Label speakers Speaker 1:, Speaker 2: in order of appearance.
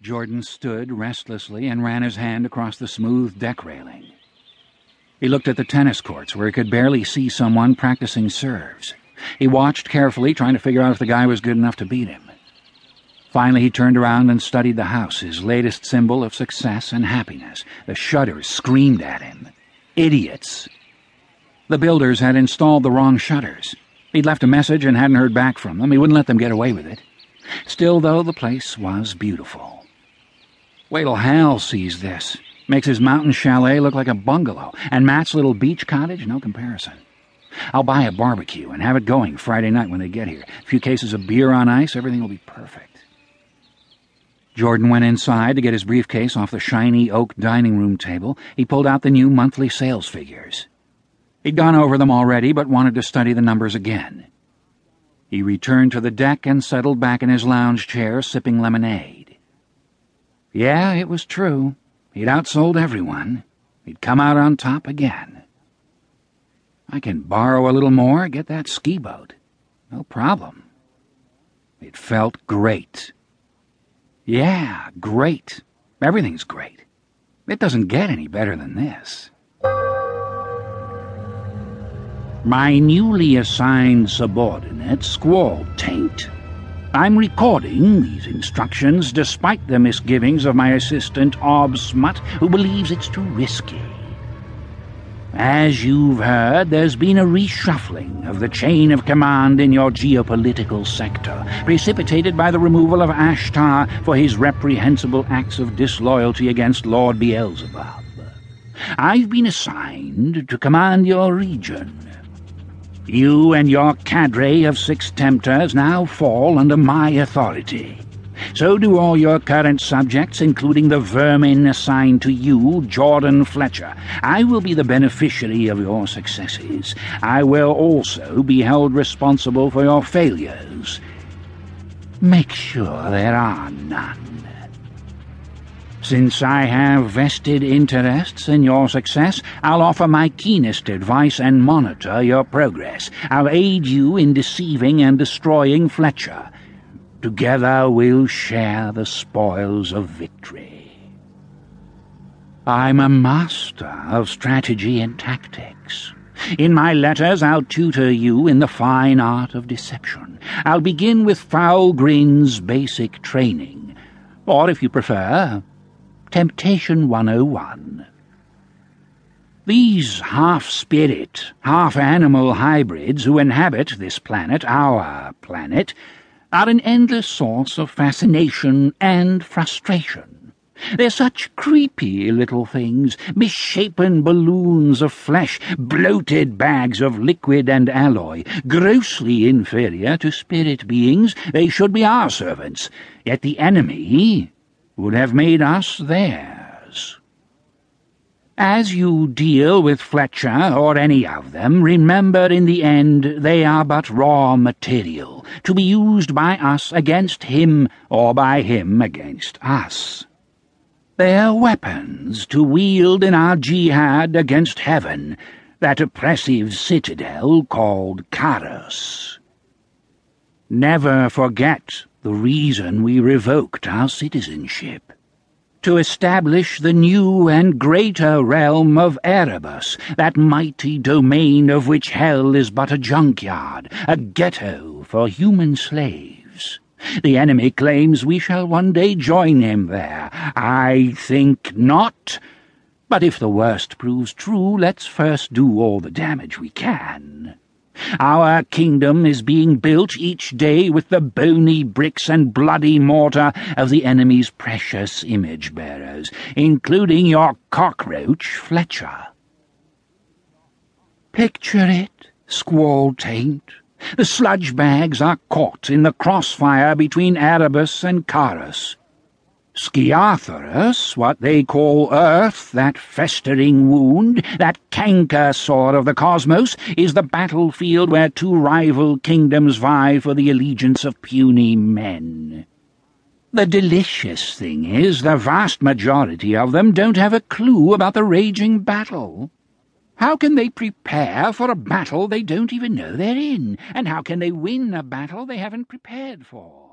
Speaker 1: Jordan stood restlessly and ran his hand across the smooth deck railing. He looked at the tennis courts where he could barely see someone practicing serves. He watched carefully, trying to figure out if the guy was good enough to beat him. Finally, he turned around and studied the house, his latest symbol of success and happiness. The shutters screamed at him. Idiots! The builders had installed the wrong shutters. He'd left a message and hadn't heard back from them. He wouldn't let them get away with it. Still, though, the place was beautiful. Wait till Hal sees this. Makes his mountain chalet look like a bungalow, and Matt's little beach cottage, no comparison. I'll buy a barbecue and have it going Friday night when they get here. A few cases of beer on ice, everything will be perfect. Jordan went inside to get his briefcase off the shiny oak dining room table. He pulled out the new monthly sales figures. He'd gone over them already, but wanted to study the numbers again. He returned to the deck and settled back in his lounge chair, sipping lemonade. Yeah, it was true. He'd outsold everyone. He'd come out on top again. I can borrow a little more, get that ski boat. No problem. It felt great. Yeah, great. Everything's great. It doesn't get any better than this. My newly assigned subordinate, Squall Taint, I'm recording these instructions despite the misgivings of my assistant, Obsmut, who believes it's too risky. As you've heard, there's been a reshuffling of the chain of command in your geopolitical sector, precipitated by the removal of Ashtar for his reprehensible acts of disloyalty against Lord Beelzebub. I've been assigned to command your region, you and your cadre of six tempters now fall under my authority. So do all your current subjects, including the vermin assigned to you, Jordan Fletcher. I will be the beneficiary of your successes. I will also be held responsible for your failures. Make sure there are none. Since I have vested interests in your success, I'll offer my keenest advice and monitor your progress. I'll aid you in deceiving and destroying Fletcher. Together we'll share the spoils of victory. I'm a master of strategy and tactics. In my letters, I'll tutor you in the fine art of deception. I'll begin with Foulgrin's basic training, or if you prefer, Temptation 101. These half-spirit, half-animal hybrids who inhabit this planet, our planet, are an endless source of fascination and frustration. They're such creepy little things, misshapen balloons of flesh, bloated bags of liquid and alloy, grossly inferior to spirit beings. They should be our servants, yet the enemy would have made us theirs. As you deal with Fletcher or any of them, remember in the end they are but raw material, to be used by us against him or by him against us. They're weapons to wield in our jihad against heaven, that oppressive citadel called Charis. Never forget the reason we revoked our citizenship. To establish the new and greater realm of Erebus, that mighty domain of which hell is but a junkyard, a ghetto for human slaves. The enemy claims we shall one day join him there. I think not. But if the worst proves true, let's first do all the damage we can. Our kingdom is being built each day with the bony bricks and bloody mortar of the enemy's precious image-bearers, including your cockroach, Fletcher. Picture it, Squaltaint. The sludge bags are caught in the crossfire between Erebus and Charis. Sciathorus, what they call Earth, that festering wound, that canker sore of the cosmos, is the battlefield where two rival kingdoms vie for the allegiance of puny men. The delicious thing is, the vast majority of them don't have a clue about the raging battle. How can they prepare for a battle they don't even know they're in? And how can they win a battle they haven't prepared for?